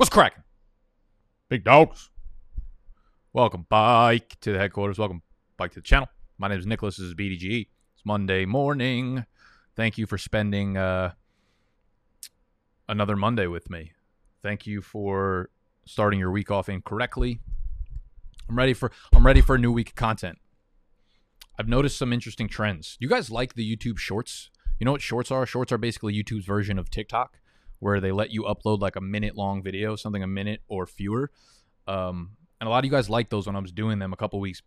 What's cracking? Big dogs. Welcome, Bike, to the headquarters. Welcome, Bike, to the channel. My name is Nicholas. This is BDGE. It's Monday morning. Thank you for spending uh, another Monday with me. Thank you for starting your week off incorrectly. I'm ready for I'm ready for a new week of content. I've noticed some interesting trends. You guys like the YouTube Shorts? You know what Shorts are? Shorts are basically YouTube's version of TikTok, where they let you upload like a minute long video, something a minute or fewer. Um, and a lot of you guys liked those when I was doing them a couple weeks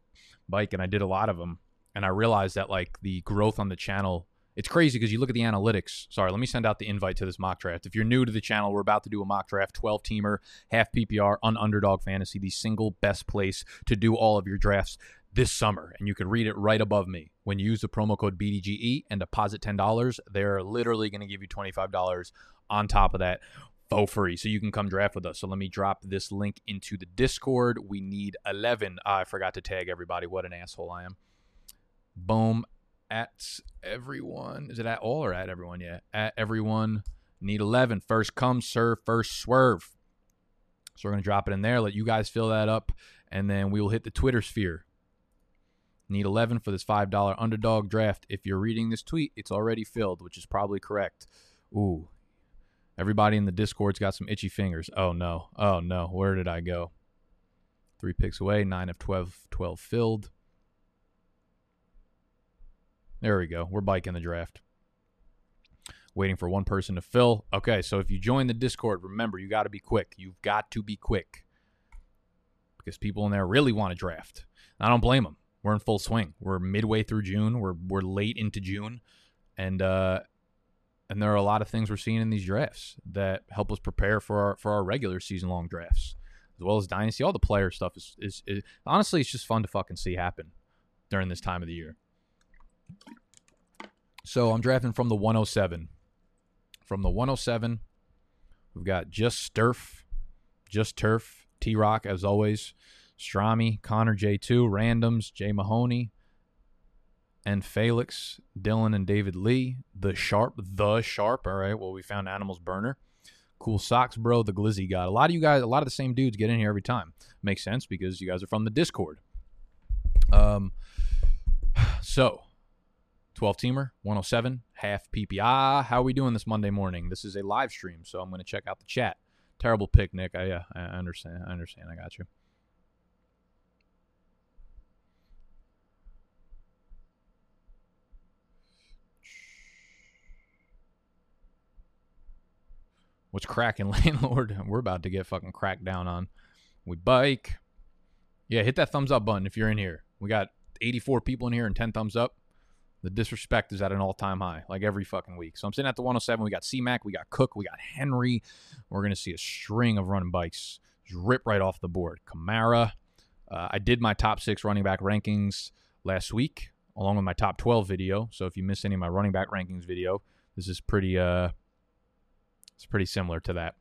bike, and I did a lot of them. And I realized that like the growth on the channel, it's crazy because you look at the analytics. Sorry, let me send out the invite to this mock draft. If you're new to the channel, we're about to do a mock draft, 12 teamer, half PPR, on underdog fantasy, the single best place to do all of your drafts this summer. And you can read it right above me. When you use the promo code BDGE and deposit $10, they're literally going to give you $25 on top of that for free. So you can come draft with us. So let me drop this link into the Discord. We need 11. Ah, I forgot to tag everybody. What an asshole I am. Boom. At everyone. Is it at all or at everyone? Yeah. At everyone. Need 11. First come, serve, first swerve. So we're going to drop it in there, let you guys fill that up, and then we will hit the Twitter sphere. Need 11 for this $5 underdog draft. If you're reading this tweet, it's already filled, which is probably correct. Ooh. Everybody in the Discord's got some itchy fingers. Oh, no. Oh, no. Where did I go? Three picks away, 9 of 12, 12 filled. There we go. We're biking the draft. Waiting for one person to fill. Okay, so if you join the Discord, remember, you got to be quick. You've got to be quick because people in there really want to draft. I don't blame them we're in full swing. We're midway through June. We're we're late into June, and uh, and there are a lot of things we're seeing in these drafts that help us prepare for our for our regular season long drafts, as well as dynasty. All the player stuff is, is is honestly it's just fun to fucking see happen during this time of the year. So I'm drafting from the 107. From the 107, we've got just Sturf, just Turf, T Rock as always. Strami, Connor J2, Randoms, Jay Mahoney, and Felix, Dylan, and David Lee. The Sharp, the Sharp. All right. Well, we found Animals Burner. Cool socks, bro. The Glizzy God. A lot of you guys, a lot of the same dudes get in here every time. Makes sense because you guys are from the Discord. Um. So, 12 teamer, 107, half PPI. How are we doing this Monday morning? This is a live stream, so I'm going to check out the chat. Terrible pick, Nick. I, uh, I understand. I understand. I got you. What's cracking, landlord? We're about to get fucking cracked down on. We bike. Yeah, hit that thumbs up button if you're in here. We got 84 people in here and 10 thumbs up. The disrespect is at an all time high, like every fucking week. So I'm sitting at the 107. We got CMAC, we got Cook, we got Henry. We're to see a string of running bikes just rip right off the board. Kamara. Uh, I did my top six running back rankings last week, along with my top 12 video. So if you missed any of my running back rankings video, this is pretty uh it's pretty similar to that.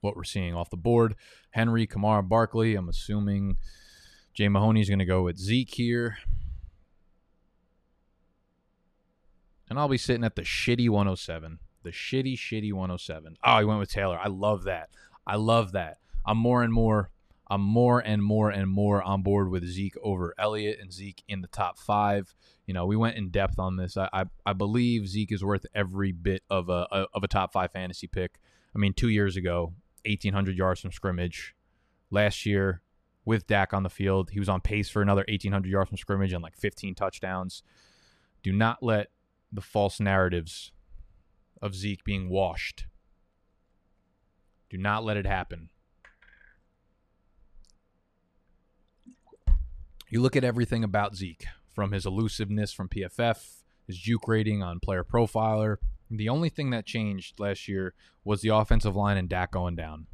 What we're seeing off the board. Henry, Kamara, Barkley. I'm assuming Jay Mahoney's going to go with Zeke here. And I'll be sitting at the shitty 107. The shitty, shitty 107. Oh, he went with Taylor. I love that. I love that. I'm more and more I'm more and more and more on board with Zeke over Elliott and Zeke in the top five. You know, we went in depth on this. I I, I believe Zeke is worth every bit of a, a of a top five fantasy pick. I mean, two years ago, 1,800 yards from scrimmage. Last year, with Dak on the field, he was on pace for another 1,800 yards from scrimmage and like 15 touchdowns. Do not let the false narratives of Zeke being washed. Do not let it happen. You look at everything about Zeke from his elusiveness from PFF, his juke rating on player profiler. The only thing that changed last year was the offensive line and Dak going down.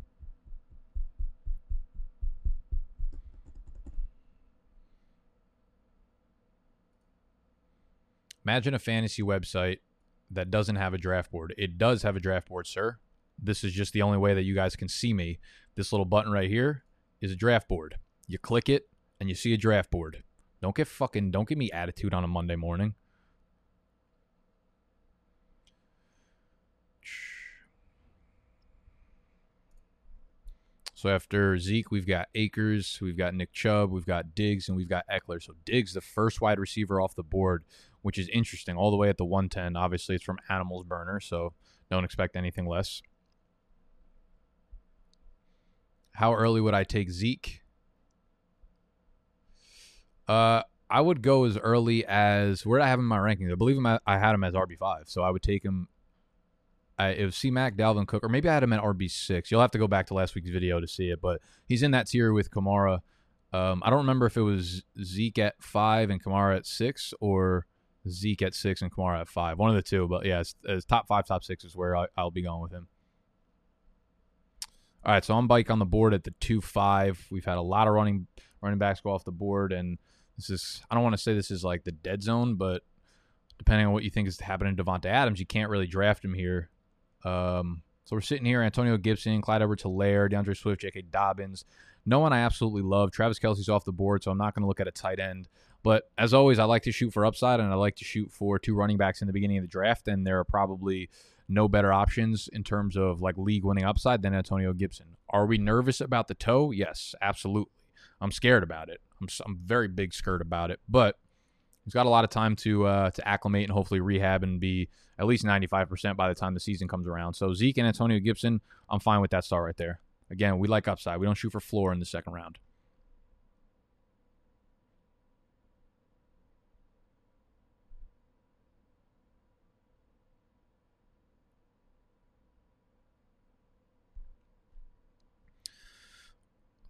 Imagine a fantasy website that doesn't have a draft board. It does have a draft board, sir. This is just the only way that you guys can see me. This little button right here is a draft board. You click it, and you see a draft board. Don't get fucking don't give me attitude on a Monday morning. So after Zeke, we've got Akers, we've got Nick Chubb, we've got Diggs, and we've got Ekeler. So Diggs, the first wide receiver off the board, which is interesting, all the way at the 110. Obviously, it's from Animals Burner, so don't expect anything less. How early would I take Zeke? Uh, I would go as early as where did I have him in my rankings? I believe him, I had him as RB five, so I would take him. I, it was C Mac, Dalvin Cook, or maybe I had him at RB six. You'll have to go back to last week's video to see it, but he's in that tier with Kamara. Um, I don't remember if it was Zeke at five and Kamara at six, or Zeke at six and Kamara at five. One of the two, but yeah, it's, it's top five, top six is where I, I'll be going with him. All right, so I'm bike on the board at the two five. We've had a lot of running running backs go off the board, and this is I don't want to say this is like the dead zone, but depending on what you think is happening to Davante Adams, you can't really draft him here. Um, so we're sitting here: Antonio Gibson, Clyde Edwards-Helaire, D'Andre Swift, J.K. Dobbins. No one I absolutely love. Travis Kelce's off the board, so I'm not going to look at a tight end. But as always, I like to shoot for upside, and I like to shoot for two running backs in the beginning of the draft, and there are probably no better options in terms of like league winning upside than Antonio Gibson. Are we nervous about the toe? Yes, absolutely. I'm scared about it. I'm I'm very big scared about it, but he's got a lot of time to uh, to acclimate and hopefully rehab and be at least 95% by the time the season comes around. So Zeke and Antonio Gibson, I'm fine with that start right there. Again, we like upside. We don't shoot for floor in the second round.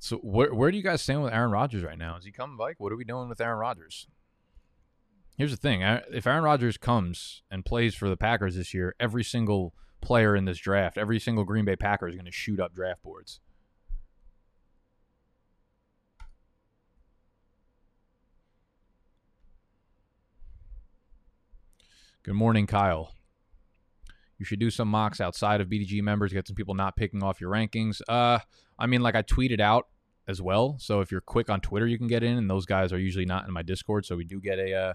So where where do you guys stand with Aaron Rodgers right now? Is he coming back? What are we doing with Aaron Rodgers? Here's the thing: if Aaron Rodgers comes and plays for the Packers this year, every single player in this draft, every single Green Bay Packer is going to shoot up draft boards. Good morning, Kyle. You should do some mocks outside of BDG members, get some people not picking off your rankings. Uh, I mean, like I tweeted out as well. So if you're quick on Twitter, you can get in, and those guys are usually not in my Discord. So we do get a uh,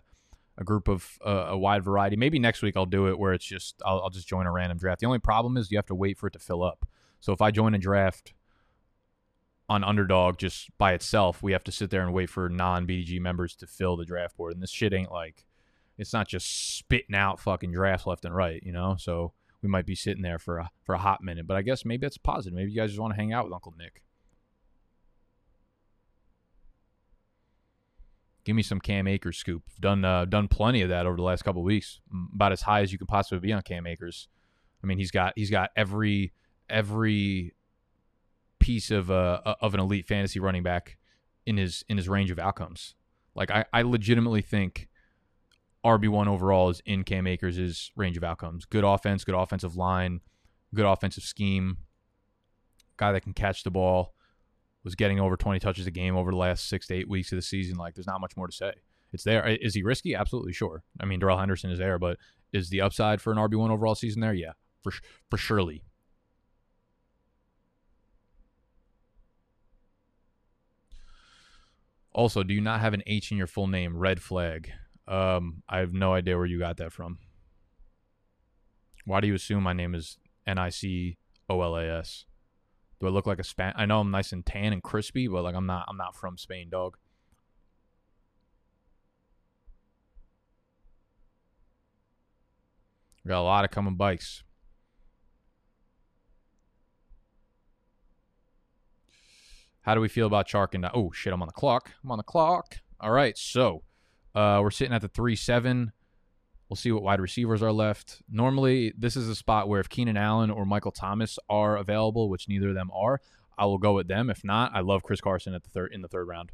a group of uh, a wide variety. Maybe next week I'll do it where it's just I'll, I'll just join a random draft. The only problem is you have to wait for it to fill up. So if I join a draft on underdog just by itself, we have to sit there and wait for non BDG members to fill the draft board. And this shit ain't like it's not just spitting out fucking drafts left and right, you know. So we might be sitting there for a for a hot minute. But I guess maybe that's positive. Maybe you guys just want to hang out with Uncle Nick. Give me some Cam Akers scoop. Done uh, done plenty of that over the last couple weeks. About as high as you can possibly be on Cam Akers. I mean, he's got he's got every every piece of uh of an elite fantasy running back in his in his range of outcomes. Like I, I legitimately think RB1 overall is in Cam Akers' range of outcomes. Good offense, good offensive line, good offensive scheme. Guy that can catch the ball. Was getting over 20 touches a game over the last six to eight weeks of the season. Like, there's not much more to say. It's there. Is he risky? Absolutely, sure. I mean, Darrell Henderson is there, but is the upside for an RB1 overall season there? Yeah, for, for surely. Also, do you not have an H in your full name? Red flag. Um, I have no idea where you got that from. Why do you assume my name is N I C O L A S? Do I look like a Span? I know I'm nice and tan and crispy, but like I'm not. I'm not from Spain, dog. We got a lot of coming bikes. How do we feel about Chark and oh shit? I'm on the clock. I'm on the clock. All right, so uh, we're sitting at the three seven. We'll see what wide receivers are left. Normally, this is a spot where if Keenan Allen or Michael Thomas are available, which neither of them are, I will go with them. If not, I love Chris Carson at the third in the third round.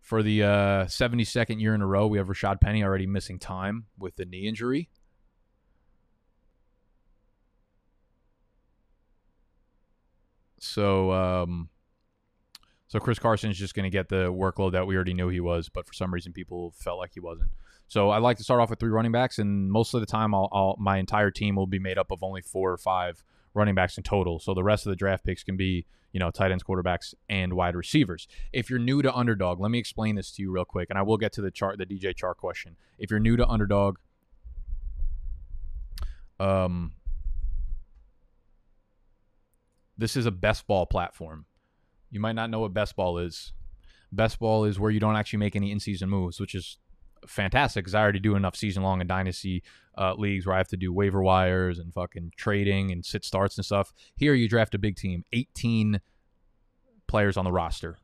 For the uh, 72nd year in a row, we have Rashad Penny already missing time with the knee injury. So um, so Chris Carson is just going to get the workload that we already knew he was, but for some reason people felt like he wasn't. So I like to start off with three running backs, and most of the time, I'll, I'll, my entire team will be made up of only four or five running backs in total. So the rest of the draft picks can be, you know, tight ends, quarterbacks, and wide receivers. If you're new to underdog, let me explain this to you real quick, and I will get to the chart, the DJ chart question. If you're new to underdog, um, This is a best ball platform. You might not know what best ball is. Best ball is where you don't actually make any in season moves, which is fantastic because I already do enough season long and dynasty uh, leagues where I have to do waiver wires and fucking trading and sit starts and stuff. Here you draft a big team, 18 players on the roster.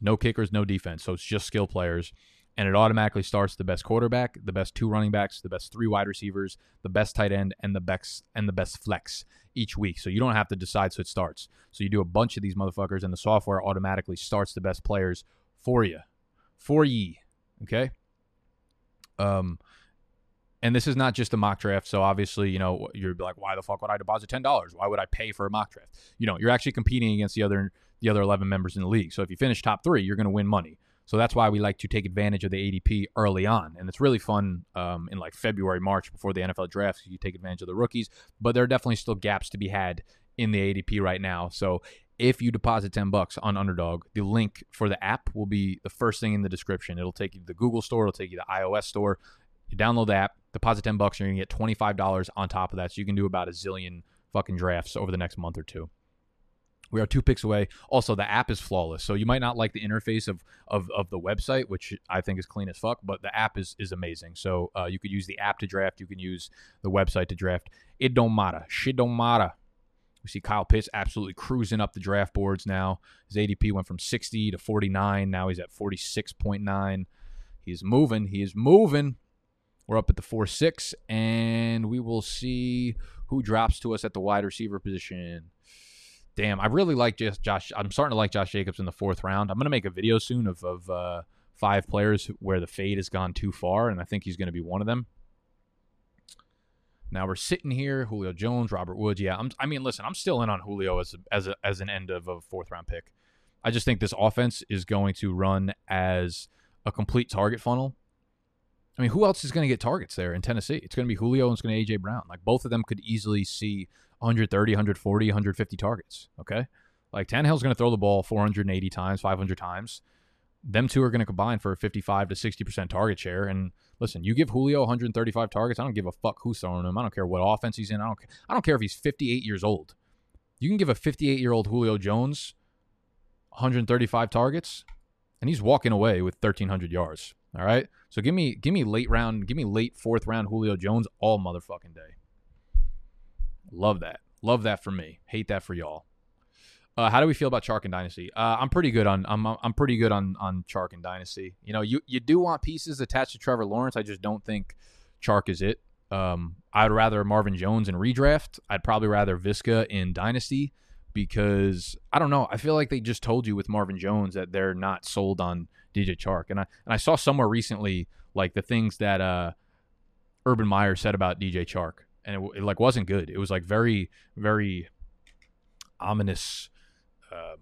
No kickers, no defense. So it's just skill players. And it automatically starts the best quarterback, the best two running backs, the best three wide receivers, the best tight end, and the best and the best flex each week. So you don't have to decide, so it starts. So you do a bunch of these motherfuckers, and the software automatically starts the best players for you. For ye. Okay? Um and this is not just a mock draft. So obviously, you know, you're like, why the fuck would I deposit ten dollars? Why would I pay for a mock draft? You know, you're actually competing against the other the other eleven members in the league. So if you finish top three, you're going to win money. So that's why we like to take advantage of the ADP early on, and it's really fun um, in like February, March before the NFL drafts. You take advantage of the rookies, but there are definitely still gaps to be had in the ADP right now. So if you deposit 10 bucks on Underdog, the link for the app will be the first thing in the description. It'll take you to the Google store, it'll take you to the iOS store. You download the app, deposit 10 bucks, and you're going to get $25 on top of that. So you can do about a zillion fucking drafts over the next month or two. We are two picks away. Also, the app is flawless. So you might not like the interface of of, of the website, which I think is clean as fuck, but the app is is amazing. So uh, you could use the app to draft. You can use the website to draft. It don't matter. Shit don't matter. We see Kyle Pitts absolutely cruising up the draft boards now. His ADP went from 60 to 49. Now he's at 46.9. He's moving. He is moving. We're up at the 4 6, and we will see who drops to us at the wide receiver position. Damn, I really like just Josh. I'm starting to like Josh Jacobs in the fourth round. I'm going to make a video soon of, of uh, five players where the fade has gone too far, and I think he's going to be one of them. Now we're sitting here, Julio Jones, Robert Woods. Yeah, I'm, I mean, listen, I'm still in on Julio as a, as a, as an end of a fourth round pick. I just think this offense is going to run as a complete target funnel. I mean, who else is going to get targets there in Tennessee? It's going to be Julio and it's going to be AJ Brown. Like both of them could easily see 130, 140, 150 targets. Okay, like Tannehill's going to throw the ball 480 times, 500 times. Them two are going to combine for a 55 to 60 percent target share, and Listen, you give Julio 135 targets. I don't give a fuck who's throwing him. I don't care what offense he's in. I don't. I don't care if he's 58 years old. You can give a 58 year old Julio Jones 135 targets, and he's walking away with 1,300 yards. All right. So give me give me late round, give me late fourth round Julio Jones all motherfucking day. Love that. Love that for me. Hate that for y'all. Uh, how do we feel about Chark and Dynasty? Uh, I'm pretty good on I'm I'm pretty good on on Chark and Dynasty. You know, you you do want pieces attached to Trevor Lawrence. I just don't think Chark is it. Um, I'd rather Marvin Jones in redraft. I'd probably rather Viska in Dynasty because I don't know. I feel like they just told you with Marvin Jones that they're not sold on DJ Chark, and I and I saw somewhere recently like the things that uh, Urban Meyer said about DJ Chark, and it, it like wasn't good. It was like very very ominous um,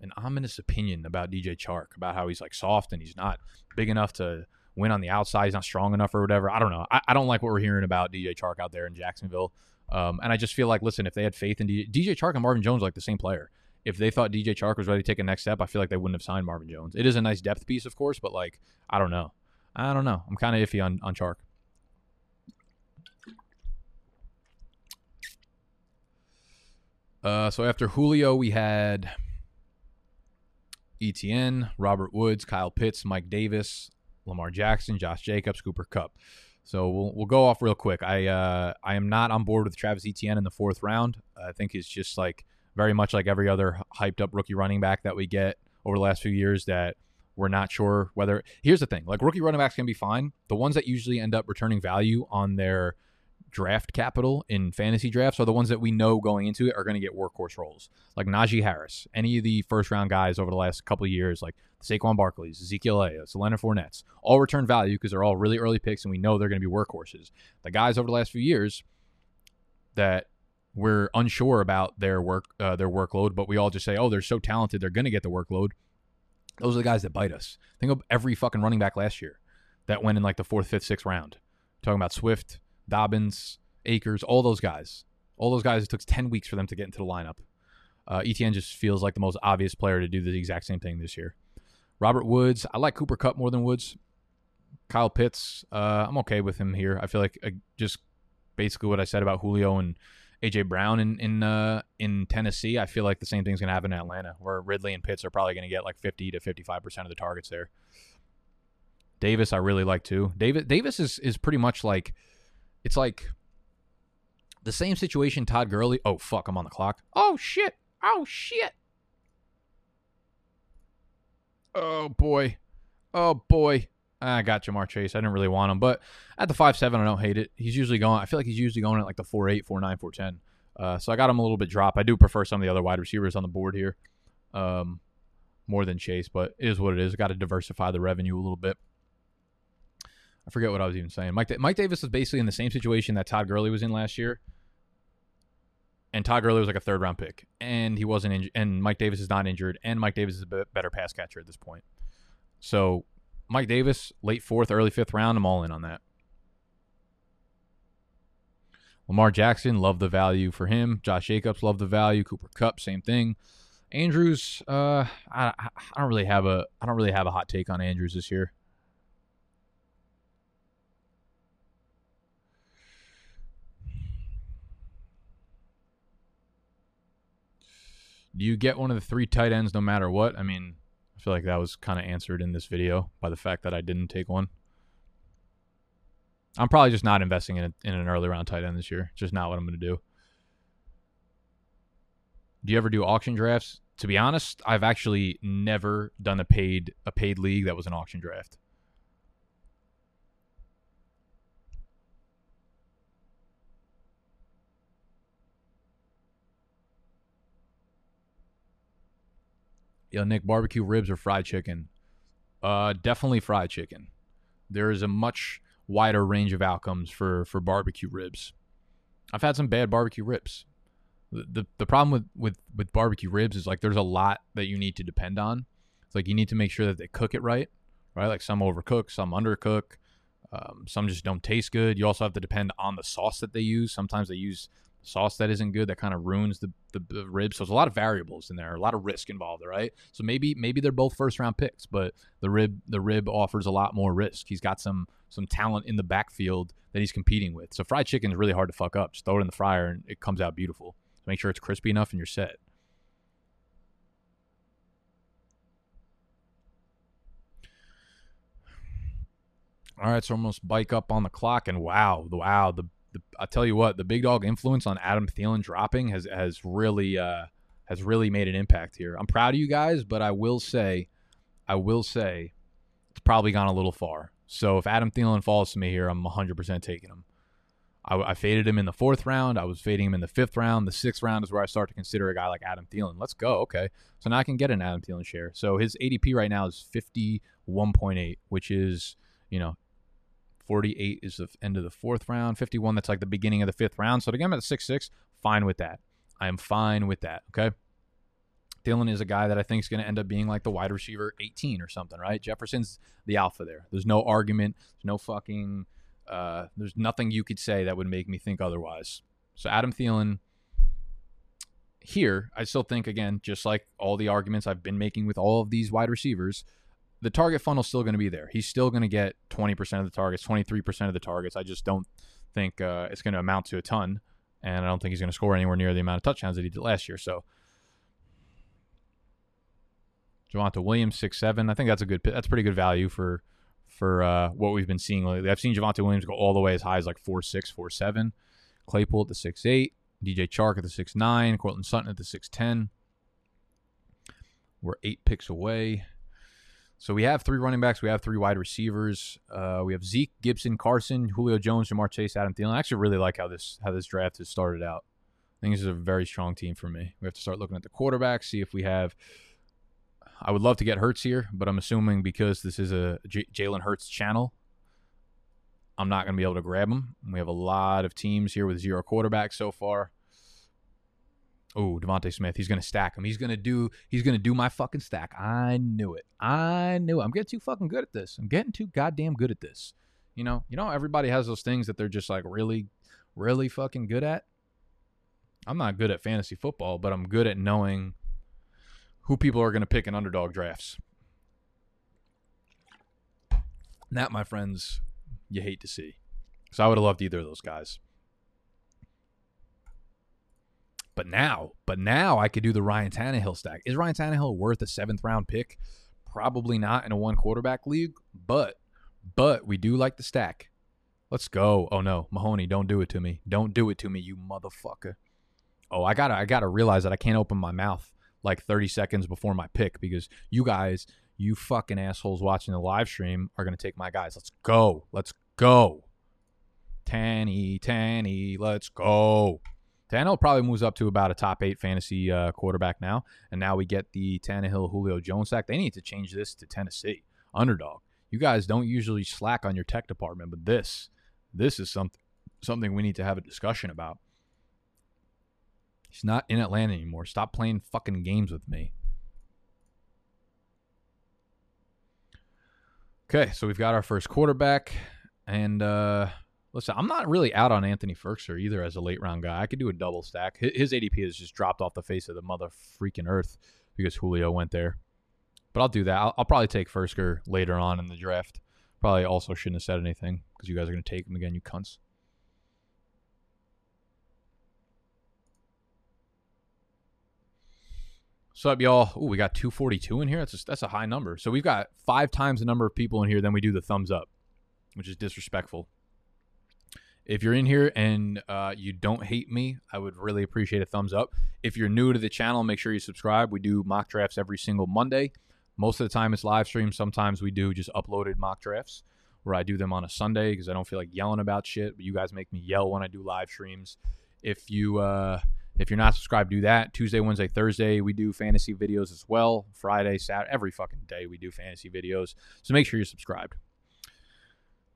an ominous opinion about DJ Chark about how he's like soft and he's not big enough to win on the outside. He's not strong enough or whatever. I don't know. I, I don't like what we're hearing about DJ Chark out there in Jacksonville. Um, and I just feel like, listen, if they had faith in DJ, DJ Chark and Marvin Jones, like the same player. If they thought DJ Chark was ready to take a next step, I feel like they wouldn't have signed Marvin Jones. It is a nice depth piece, of course, but like, I don't know. I don't know. I'm kind of iffy on, on Chark. Uh, so after Julio, we had Etienne, Robert Woods, Kyle Pitts, Mike Davis, Lamar Jackson, Josh Jacobs, Cooper Kupp. So we'll we'll go off real quick. I uh, I am not on board with Travis Etienne in the fourth round. I think he's just like very much like every other hyped up rookie running back that we get over the last few years that we're not sure whether. Here's the thing: like rookie running backs can be fine. The ones that usually end up returning value on their draft capital in fantasy drafts are the ones that we know going into it are going to get workhorse roles, like Najee Harris, any of the first round guys over the last couple of years, like Saquon Barkley's, Ezekiel Elliott, Leonard Fournette's, all return value because they're all really early picks and we know they're going to be workhorses. The guys over the last few years that we're unsure about their work, uh, their workload, but we all just say, oh, they're so talented, they're going to get the workload. Those are the guys that bite us. Think of every fucking running back last year that went in like the fourth, fifth, sixth round. talking about Swift, Dobbins, Akers, all those guys. All those guys, it took 10 weeks for them to get into the lineup. Uh, Etienne just feels like the most obvious player to do the exact same thing this year. Robert Woods, I like Cooper Kupp more than Woods. Kyle Pitts, uh, I'm okay with him here. I feel like uh, just basically what I said about Julio and AJ Brown in in uh, in Tennessee, I feel like the same thing's going to happen in Atlanta, where Ridley and Pitts are probably going to get like 50 to 55 percent of the targets there. Davis, I really like too. Davis Davis is is pretty much like it's like the same situation Todd Gurley. Oh fuck, I'm on the clock. Oh shit. Oh shit. Oh boy. Oh boy. I got Ja'Marr Chase. I didn't really want him, but at the five seven, I don't hate it. He's usually going. I feel like he's usually going at like the four eight, four nine, four ten. Uh, so I got him a little bit drop. I do prefer some of the other wide receivers on the board here, um, more than Chase, but it is what it is. Got to diversify the revenue a little bit. I forget what I was even saying. Mike Mike Davis is basically in the same situation that Todd Gurley was in last year. And Todd Gurley was like a third round pick, and he wasn't injured. And Mike Davis is not injured, and Mike Davis is a better pass catcher at this point. So Mike Davis, late fourth, early fifth round, I'm all in on that. Lamar Jackson, love the value for him. Josh Jacobs, love the value. Cooper Kupp, same thing. Andrews, uh, I, I don't really have a I don't really have a hot take on Andrews this year. Do you get one of the three tight ends no matter what? I mean, I feel like that was kind of answered in this video by the fact that I didn't take one. I'm probably just not investing in, a, in an early round tight end this year. It's just not what I'm going to do. Do you ever do auction drafts? To be honest, I've actually never done a paid a paid league that was an auction draft. Yo, Nick, barbecue ribs or fried chicken? Uh, definitely fried chicken. There is a much wider range of outcomes for for barbecue ribs. I've had some bad barbecue ribs. The, the the problem with, with with barbecue ribs is like there's a lot that you need to depend on. It's like you need to make sure that they cook it right, right? Like some overcook, some undercook, um, some just don't taste good. You also have to depend on the sauce that they use. Sometimes they use sauce that isn't good that kind of ruins the, the, the ribs. So there's a lot of variables in there, a lot of risk involved, right? So maybe maybe they're both first round picks, but the rib the rib offers a lot more risk. He's got some some talent in the backfield that he's competing with. So fried chicken is really hard to fuck up. Just throw it in the fryer and it comes out beautiful. So make sure it's crispy enough and you're set. All right, so almost bike up on the clock, and wow, the wow, the I tell you what, the big dog influence on Adam Thielen dropping has has really uh, has really made an impact here. I'm proud of you guys, but I will say, I will say, it's probably gone a little far. So if Adam Thielen falls to me here, I'm 100% taking him. I, I, faded him in the fourth round. I was fading him in the fifth round. The sixth round is where I start to consider a guy like Adam Thielen. Let's go. Okay. So now I can get an Adam Thielen share. So his ADP right now is 51.8, which is, you know, 48 is the end of the fourth round. 51, that's like the beginning of the fifth round. So to get at 6 6, fine with that. I am fine with that. Okay. Thielen is a guy that I think is going to end up being like the wide receiver 18 or something, right? Jefferson's the alpha there. There's no argument. There's no fucking, uh, there's nothing you could say that would make me think otherwise. So Adam Thielen here, I still think, again, just like all the arguments I've been making with all of these wide receivers, the target funnel's still going to be there. He's still going to get 20% of the targets, 23% of the targets. I just don't think uh, it's going to amount to a ton. And I don't think he's going to score anywhere near the amount of touchdowns that he did last year. So, Javonte Williams, six seven. I think that's a good. That's pretty good value for for uh, what we've been seeing lately. I've seen Javonte Williams go all the way as high as like four six, four seven. Claypool at the six eight. DJ Chark at the six nine. Courtland Sutton at the six ten. We're eight picks away. So we have three running backs. We have three wide receivers. Uh, we have Zeke, Gibson, Carson, Julio Jones, Ja'Marr Chase, Adam Thielen. I actually really like how this how this draft has started out. I think this is a very strong team for me. We have to start looking at the quarterbacks, see if we have. I would love to get Hurts here, but I'm assuming because this is a J- Jalen Hurts channel, I'm not going to be able to grab him. We have a lot of teams here with zero quarterbacks so far. Oh, DeVonta Smith. He's gonna stack him. He's gonna do. He's gonna do my fucking stack. I knew it. I knew it. I'm getting too fucking good at this. I'm getting too goddamn good at this. You know. You know. Everybody has those things that they're just like really, really fucking good at. I'm not good at fantasy football, but I'm good at knowing who people are gonna pick in underdog drafts. that, my friends, you hate to see. Because I would have loved either of those guys. But now, but now I could do the Ryan Tannehill stack. Is Ryan Tannehill worth a seventh round pick? Probably not in a one quarterback league, but but we do like the stack. Let's go. Oh no, Mahoney, don't do it to me. Don't do it to me, you motherfucker. Oh, I gotta I gotta realize that I can't open my mouth like 30 seconds before my pick because you guys, you fucking assholes watching the live stream are gonna take my guys. Let's go. Let's go. Tanny, Tanny, let's go. Tannehill probably moves up to about a top eight fantasy uh, quarterback now, and now we get the Tannehill Julio Jones sack. They need to change this to Tennessee underdog. You guys don't usually slack on your tech department, but this, this is something something we need to have a discussion about. He's not in Atlanta anymore. Stop playing fucking games with me. Okay, so we've got our first quarterback, and uh, Listen, I'm not really out on Anthony Firkser either as a late round guy. I could do a double stack. His ADP has just dropped off the face of the mother freaking earth because Julio went there. But I'll do that. I'll, I'll probably take Firkser later on in the draft. Probably also shouldn't have said anything because you guys are going to take him again, you cunts. So up, y'all? Ooh, we got 242 in here. That's a, that's a high number. So we've got five times the number of people in here than we do the thumbs up, which is disrespectful if you're in here and uh, you don't hate me, I would really appreciate a thumbs up. If you're new to the channel, make sure you subscribe. We do mock drafts every single Monday. Most of the time it's live stream. Sometimes we do just uploaded mock drafts where I do them on a Sunday because I don't feel like yelling about shit. But you guys make me yell when I do live streams. If you uh, if you're not subscribed, do that. Tuesday, Wednesday, Thursday, we do fantasy videos as well. Friday, Saturday, every fucking day we do fantasy videos. So make sure you're subscribed.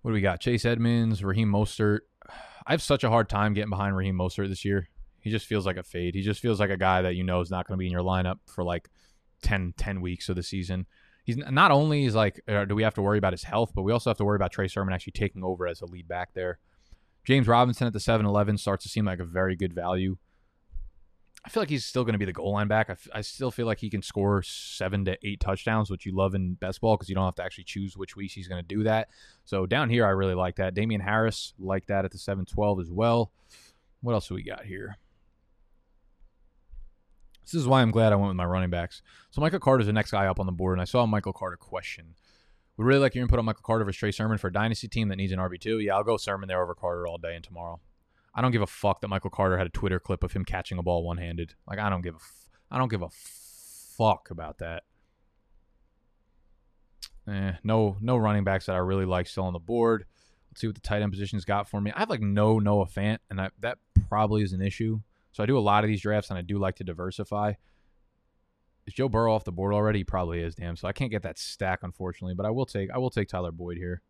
What do we got? Chase Edmonds, Raheem Mostert, I have such a hard time getting behind Raheem Mostert this year. He just feels like a fade. He just feels like a guy that you know is not going to be in your lineup for like 10, 10 weeks of the season. He's not only is like uh, do we have to worry about his health, but we also have to worry about Trey Sermon actually taking over as a lead back there. James Robinson at the 7-Eleven starts to seem like a very good value. I feel like he's still going to be the goal line back. I, f- I still feel like he can score seven to eight touchdowns, which you love in best ball because you don't have to actually choose which weeks he's going to do that. So down here, I really like that. Damien Harris, like that at the 712 as well. What else do we got here? This is why I'm glad I went with my running backs. So Michael Carter is the next guy up on the board, and I saw Michael Carter question. Would really like your input on Michael Carter versus Trey Sermon for a dynasty team that needs an RB2. Yeah, I'll go Sermon there over Carter all day and tomorrow. I don't give a fuck that Michael Carter had a Twitter clip of him catching a ball one handed. Like I don't give a f- I don't give a fuck about that. Eh, no no running backs that I really like still on the board. Let's see what the tight end positions got for me. I have like no Noah Fant, and that probably is an issue. So I do a lot of these drafts, and I do like to diversify. Is Joe Burrow off the board already? He probably is. Damn. So I can't get that stack unfortunately, but I will take I will take Tyler Boyd here.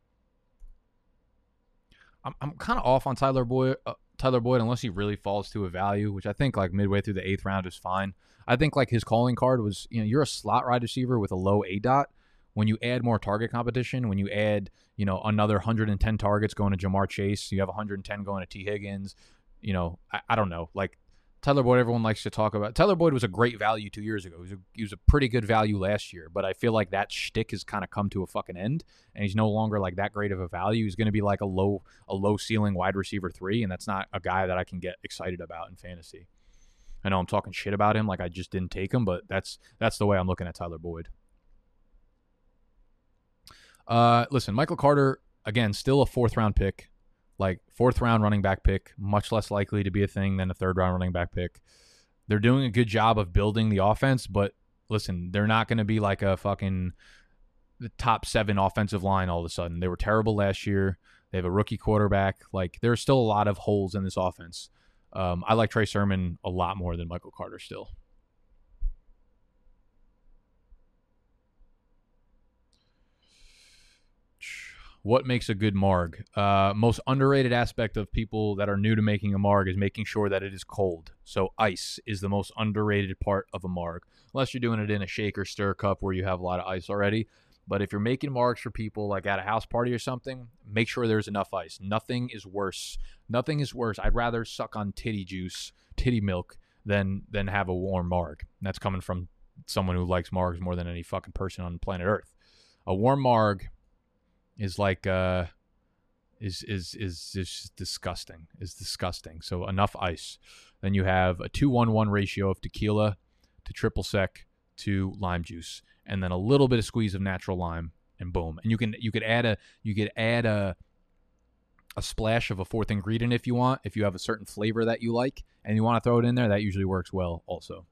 I'm I'm kind of off on Tyler Boyd. Uh, Tyler Boyd unless he really falls to a value, which I think like midway through the eighth round is fine. I think like his calling card was, you know, you're a slot wide receiver with a low A dot. When you add more target competition, when you add, you know, another 110 targets going to Ja'Marr Chase, you have 110 going to Tee Higgins. You know, I, I don't know. Like Tyler Boyd, everyone likes to talk about. Tyler Boyd was a great value two years ago. He was a, he was a pretty good value last year, but I feel like that shtick has kind of come to a fucking end, and he's no longer like that great of a value. He's going to be like a low a low ceiling wide receiver three, and that's not a guy that I can get excited about in fantasy. I know I'm talking shit about him, like I just didn't take him, but that's that's the way I'm looking at Tyler Boyd. Uh, listen, Michael Carter again, still a fourth round pick like fourth round running back pick, much less likely to be a thing than a third round running back pick. They're doing a good job of building the offense, but listen, they're not going to be like a fucking the top seven offensive line all of a sudden. They were terrible last year. They have a rookie quarterback. Like there's still a lot of holes in this offense. Um, I like Trey Sermon a lot more than Michael Carter still. What makes a good marg? Uh, most underrated aspect of people that are new to making a marg is making sure that it is cold. So ice is the most underrated part of a marg, unless you're doing it in a shaker stir cup where you have a lot of ice already. But if you're making margs for people like at a house party or something, make sure there's enough ice. Nothing is worse. Nothing is worse. I'd rather suck on titty juice, titty milk, than than have a warm marg. And that's coming from someone who likes margs more than any fucking person on planet Earth. A warm marg is like uh is is is is disgusting. Is disgusting. So enough ice. then you have a two one one ratio of tequila to triple sec to lime juice, and then a little bit of squeeze of natural lime, and boom. And you can you could add a you could add a a splash of a fourth ingredient if you want, if you have a certain flavor that you like and you want to throw it in there, that usually works well also.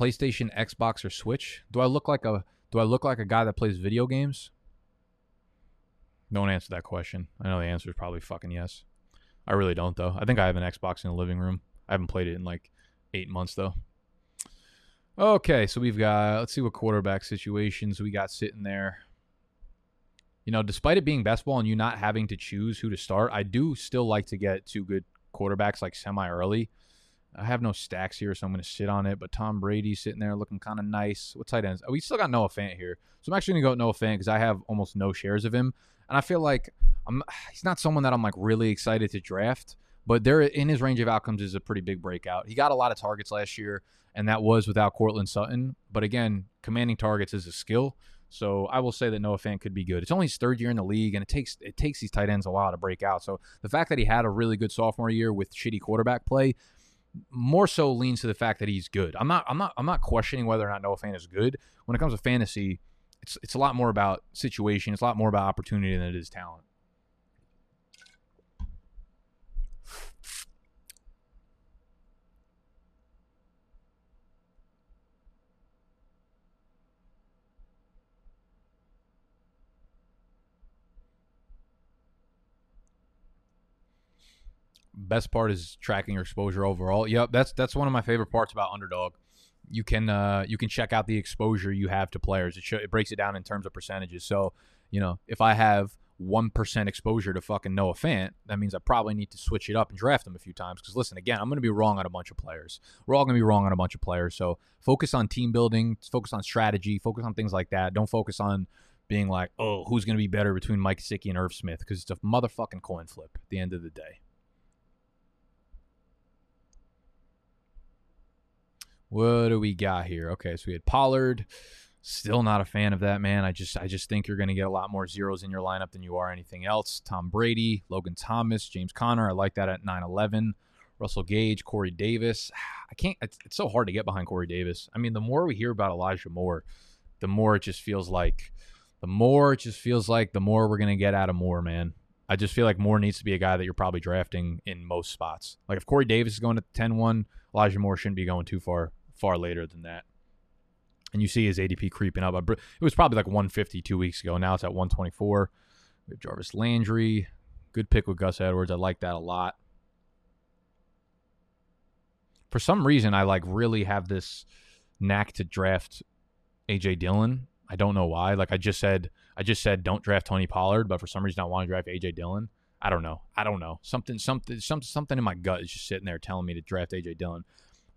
PlayStation, Xbox, or Switch? Do I look like a do I look like a guy that plays video games? Don't answer that question. I know the answer is probably fucking yes. I really don't though. I think I have an Xbox in the living room. I haven't played it in like eight months though. Okay, so we've got let's see what quarterback situations we got sitting there. You know, despite it being best ball and you not having to choose who to start, I do still like to get two good quarterbacks like semi early. I have no stacks here, so I'm going to sit on it. But Tom Brady sitting there looking kind of nice. What tight ends? Oh, we still got Noah Fant here, so I'm actually going to go Noah Fant because I have almost no shares of him, and I feel like I'm. He's not someone that I'm like really excited to draft, but there in his range of outcomes is a pretty big breakout. He got a lot of targets last year, and that was without Courtland Sutton. But again, commanding targets is a skill. So I will say that Noah Fant could be good. It's only his third year in the league, and it takes it takes these tight ends a while to break out. So the fact that he had a really good sophomore year with shitty quarterback play more so leans to the fact that he's good. I'm not I'm not I'm not questioning whether or not Noah Fant is good. When it comes to fantasy, it's it's a lot more about situation, it's a lot more about opportunity than it is talent. Best part is tracking your exposure overall. Yep, that's that's one of my favorite parts about Underdog. You can uh, you can check out the exposure you have to players. It, it breaks it down in terms of percentages. So you know, if I have one percent exposure to fucking Noah Fant, that means I probably need to switch it up and draft him a few times. Because listen, again, I'm going to be wrong on a bunch of players. We're all going to be wrong on a bunch of players. So focus on team building, focus on strategy, focus on things like that. Don't focus on being like, oh, who's going to be better between Mike Gesicki and Irv Smith? Because it's a motherfucking coin flip at the end of the day. What do we got here? Okay, so we had Pollard. Still not a fan of that man. I just I just think you're going to get a lot more zeros in your lineup than you are anything else. Tom Brady, Logan Thomas, James Conner. I like that at 9-11. Russell Gage, Corey Davis. I can't. It's, it's so hard to get behind Corey Davis. I mean, the more we hear about Elijah Moore, the more it just feels like, the more it just feels like, the more we're gonna get out of Moore, man. I just feel like Moore needs to be a guy that you're probably drafting in most spots. Like if Corey Davis is going to 10-1, Elijah Moore shouldn't be going too far far later than that. And you see his ADP creeping up. It was probably like 150 two weeks ago. Now it's at 124. We have Jarvis Landry. Good pick with Gus Edwards. I like that a lot. For some reason, I like really have this knack to draft AJ Dillon. I don't know why. Like I just said, I just said don't draft Tony Pollard, but for some reason I want to draft AJ Dillon. I don't know. I don't know. Something, something, something, something in my gut is just sitting there telling me to draft AJ Dillon.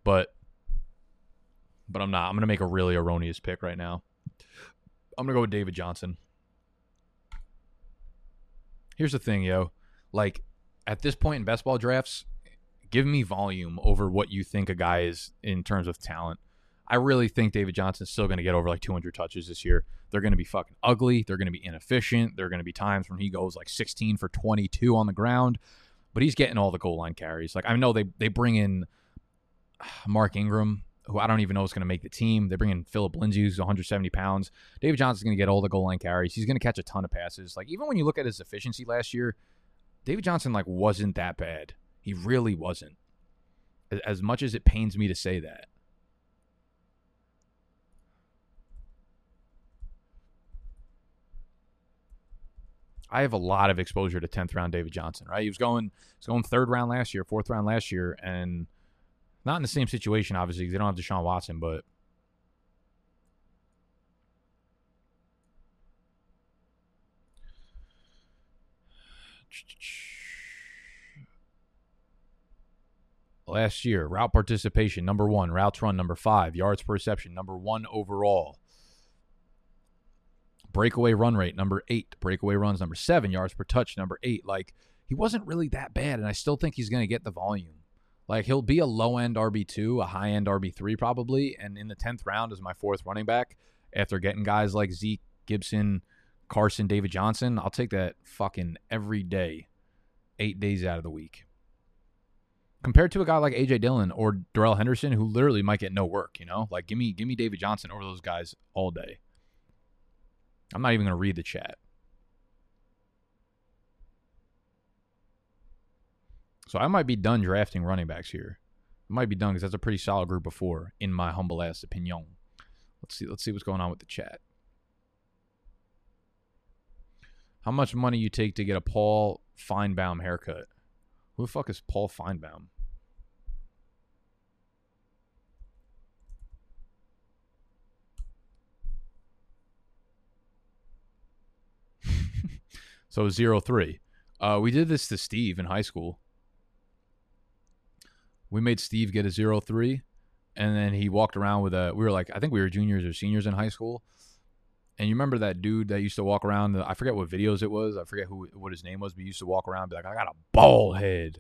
But but I'm not. I'm going to make a really erroneous pick right now. I'm going to go with David Johnson. Here's the thing, yo. Like, at this point in best ball drafts, give me volume over what you think a guy is in terms of talent. I really think David Johnson's still going to get over like 200 touches this year. They're going to be fucking ugly. They're going to be inefficient. There are going to be times when he goes like 16 for 22 on the ground, but he's getting all the goal line carries. Like I know they they bring in Mark Ingram who I don't even know is going to make the team. They bring in Phillip Lindsay, who's 170 pounds. David Johnson's going to get all the goal line carries. He's going to catch a ton of passes. Like even when you look at his efficiency last year, David Johnson like wasn't that bad. He really wasn't. As much as it pains me to say that. I have a lot of exposure to 10th round David Johnson, right? He was going, he was going third round last year, fourth round last year, and not in the same situation, obviously, because they don't have Deshaun Watson, but last year, route participation number one, routes run number five, yards per reception number one overall, breakaway run rate number eight, breakaway runs number seven, yards per touch number eight. Like he wasn't really that bad, and I still think he's going to get the volume. Like he'll be a low end RB two, a high end RB three probably, and in the tenth round is my fourth running back after getting guys like Zeke, Gibson, Carson, David Johnson. I'll take that fucking every day, eight days out of the week. Compared to a guy like AJ Dillon or Darrell Henderson, who literally might get no work, you know, like give me give me David Johnson over those guys all day. I'm not even gonna read the chat. So I might be done drafting running backs here. I might be done because that's a pretty solid group of four, in my humble ass opinion. Let's see. Let's see what's going on with the chat. How much money you take to get a Paul Finebaum haircut? Who the fuck is Paul Finebaum? so zero three. Uh, we did this to Steve in high school. We made Steve get a zero three, and then he walked around with a. We were like, I think we were juniors or seniors in high school, and you remember that dude that used to walk around? I forget what videos it was. I forget who what his name was, but he used to walk around be like, I got a bald head.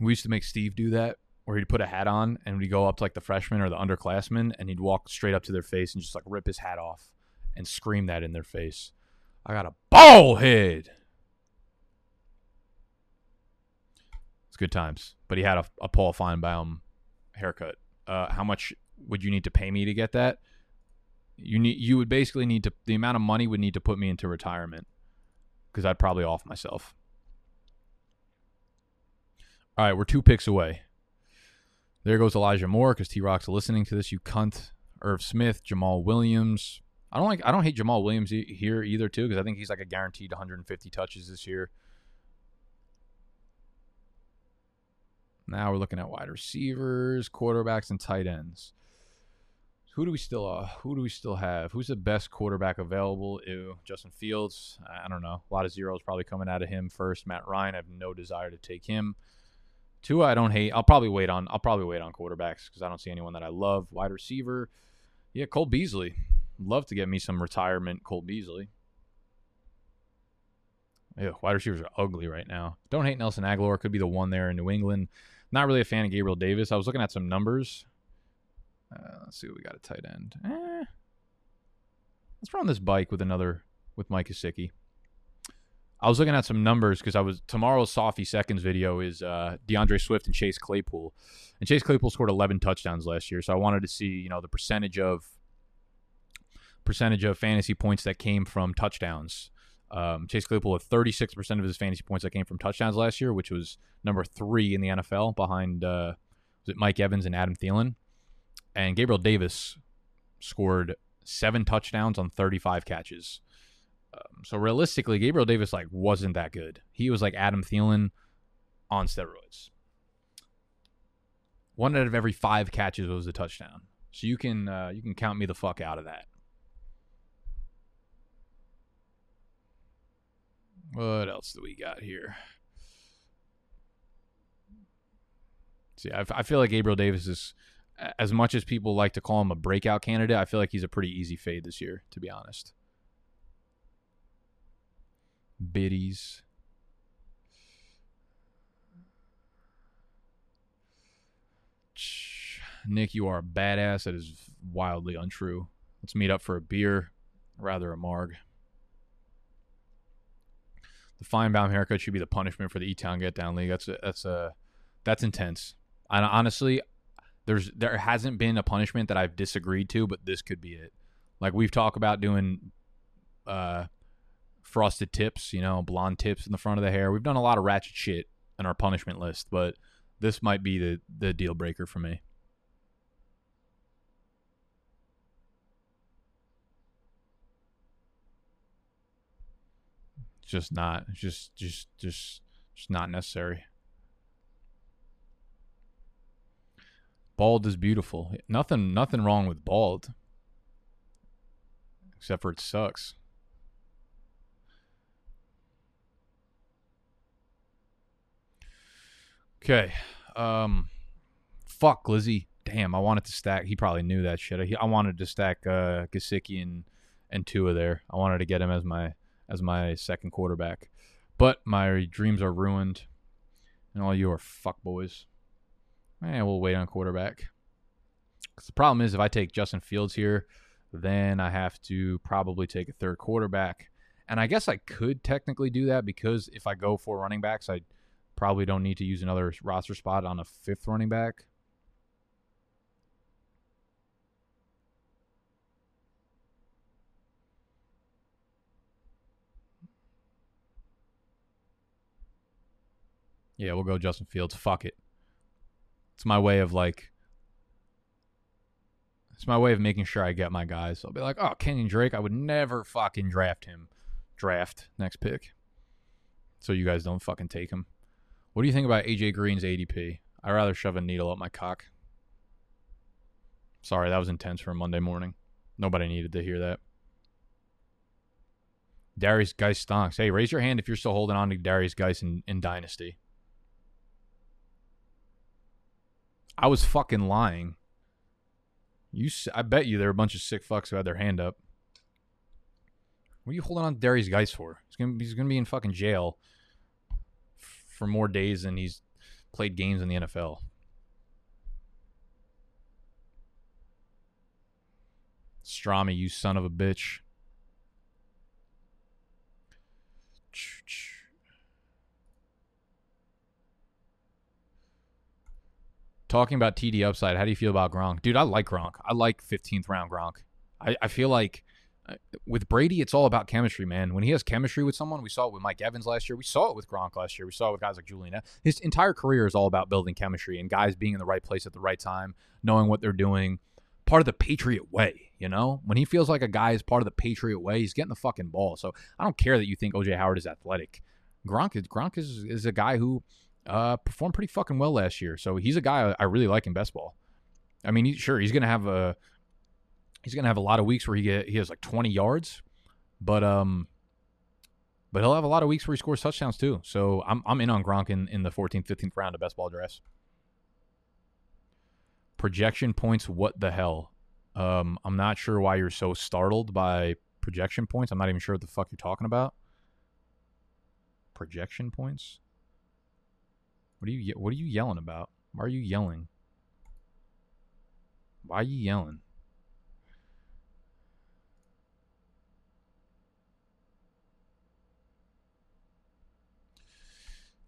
We used to make Steve do that, where he'd put a hat on and we'd go up to like the freshman or the underclassmen and he'd walk straight up to their face and just like rip his hat off and scream that in their face. I got a bald head. Good times. But he had a, a Paul Finebaum haircut. Uh, how much would you need to pay me to get that? You need you would basically need to the amount of money would need to put me into retirement because I'd probably off myself. All right, we're two picks away. There goes Elijah Moore because T Rock's listening to this. You cunt. Irv Smith, Jamaal Williams. I don't like. I don't hate Jamaal Williams e- here either too because I think he's like a guaranteed 150 touches this year. Now we're looking at wide receivers, quarterbacks, and tight ends. Who do we still uh, who do we still have? Who's the best quarterback available? Ew, Justin Fields. I don't know. A lot of zeros probably coming out of him first. Matt Ryan. I have no desire to take him. Tua, I don't hate. I'll probably wait on. I'll probably wait on quarterbacks because I don't see anyone that I love. Wide receiver, yeah, Cole Beasley. Love to get me some retirement Cole Beasley. Yeah, wide receivers are ugly right now. Don't hate Nelson Agholor. Could be the one there in New England. Not really a fan of Gabriel Davis. I was looking at some numbers. Uh, let's see what we got at tight end. Eh. Let's run this bike with another with Mike Gesicki. I was looking at some numbers because I was tomorrow's Sophie Seconds video is uh, D'Andre Swift and Chase Claypool, and Chase Claypool scored 11 touchdowns last year. So I wanted to see you know the percentage of percentage of fantasy points that came from touchdowns. Um, Chase Claypool had 36% of his fantasy points that came from touchdowns last year, which was number three in the NFL behind uh, was it Mike Evans and Adam Thielen and Gabriel Davis scored seven touchdowns on 35 catches. Um, so realistically, Gabriel Davis like wasn't that good. He was like Adam Thielen on steroids. One out of every five catches was a touchdown. So you can uh, you can count me the fuck out of that. What else do we got here? See, I, I feel like Gabriel Davis is as much as people like to call him a breakout candidate, I feel like he's a pretty easy fade this year, to be honest. Biddies. Nick, you are a badass. That is wildly untrue. Let's meet up for a beer, rather a marg. The Finebaum haircut should be the punishment for the E Town Get Down League. That's a, that's a that's intense. I honestly, there's there hasn't been a punishment that I've disagreed to, but this could be it. Like we've talked about doing uh frosted tips, you know, blonde tips in the front of the hair. We've done a lot of ratchet shit in our punishment list, but this might be the the deal breaker for me. Just not just just just just not necessary. Bald is beautiful. Nothing nothing wrong with bald. Except for it sucks. Okay. Um fuck Lizzie. Damn, I wanted to stack. He probably knew that shit. I, I wanted to stack uh Gesicki and and Tua there. I wanted to get him as my as my second quarterback. But my dreams are ruined. And all you are fuck boys. Eh, we'll wait on quarterback. the problem is if I take Justin Fields here, then I have to probably take a third quarterback. And I guess I could technically do that because if I go for running backs, I probably don't need to use another roster spot on a fifth running back. Yeah, we'll go Justin Fields. Fuck it. It's my way of like it's my way of making sure I get my guys. I'll be like, oh, Kenyan Drake, I would never fucking draft him. Draft next pick. So you guys don't fucking take him. What do you think about AJ Green's ADP? I'd rather shove a needle up my cock. Sorry, that was intense for a Monday morning. Nobody needed to hear that. Derrius Guice stonks. Hey, raise your hand if you're still holding on to Derrius Guice in, in Dynasty. I was fucking lying. You, I bet you there are a bunch of sick fucks who had their hand up. What are you holding on to Derrius Guice for? He's gonna, he's gonna be in fucking jail for more days than he's played games in the NFL. Strami, you son of a bitch. Talking about TD upside, how do you feel about Gronk? Dude, I like Gronk. I like 15th round Gronk. I, I feel like uh, with Brady, it's all about chemistry, man. When he has chemistry with someone, we saw it with Mike Evans last year. We saw it with Gronk last year. We saw it with guys like Julian. His entire career is all about building chemistry and guys being in the right place at the right time, knowing what they're doing. Part of the Patriot way, you know? When he feels like a guy is part of the Patriot way, he's getting the fucking ball. So I don't care that you think OJ Howard is athletic. Gronk is Gronk is, is a guy who uh, performed pretty fucking well last year. So he's a guy I, really like in best ball. I mean, he, sure he's gonna have a he's gonna have a lot of weeks where he get he has like 20 yards, but um, but he'll have a lot of weeks where he scores touchdowns too. So I'm I'm in on Gronk in, in the 14th, 15th round of best ball drafts. Projection points, what the hell? Um, I'm not sure why you're so startled by projection points. I'm not even sure what the fuck you're talking about. Projection points. What are you What are you yelling about? Why are you yelling? Why are you yelling?